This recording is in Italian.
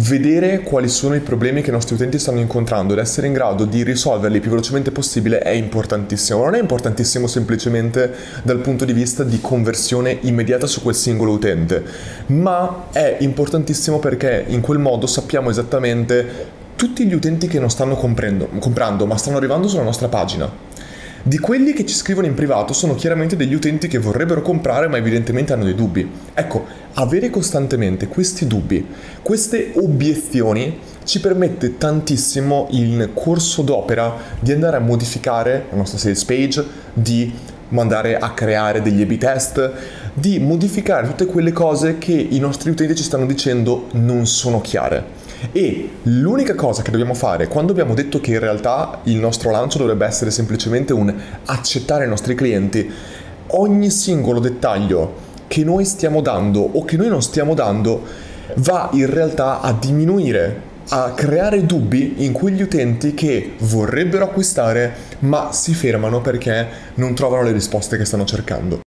vedere quali sono i problemi che i nostri utenti stanno incontrando ed essere in grado di risolverli il più velocemente possibile è importantissimo. Non è importantissimo semplicemente dal punto di vista di conversione immediata su quel singolo utente, ma è importantissimo perché in quel modo sappiamo esattamente tutti gli utenti che non stanno comprando, ma stanno arrivando sulla nostra pagina. Di quelli che ci scrivono in privato sono chiaramente degli utenti che vorrebbero comprare ma evidentemente hanno dei dubbi. Ecco, avere costantemente questi dubbi, queste obiezioni ci permette tantissimo in corso d'opera di andare a modificare la nostra sales page, di mandare a creare degli A-B test, di modificare tutte quelle cose che i nostri utenti ci stanno dicendo non sono chiare. E l'unica cosa che dobbiamo fare quando abbiamo detto che in realtà il nostro lancio dovrebbe essere semplicemente un accettare i nostri clienti, ogni singolo dettaglio che noi stiamo dando o che noi non stiamo dando va in realtà a diminuire a creare dubbi in quegli utenti che vorrebbero acquistare ma si fermano perché non trovano le risposte che stanno cercando.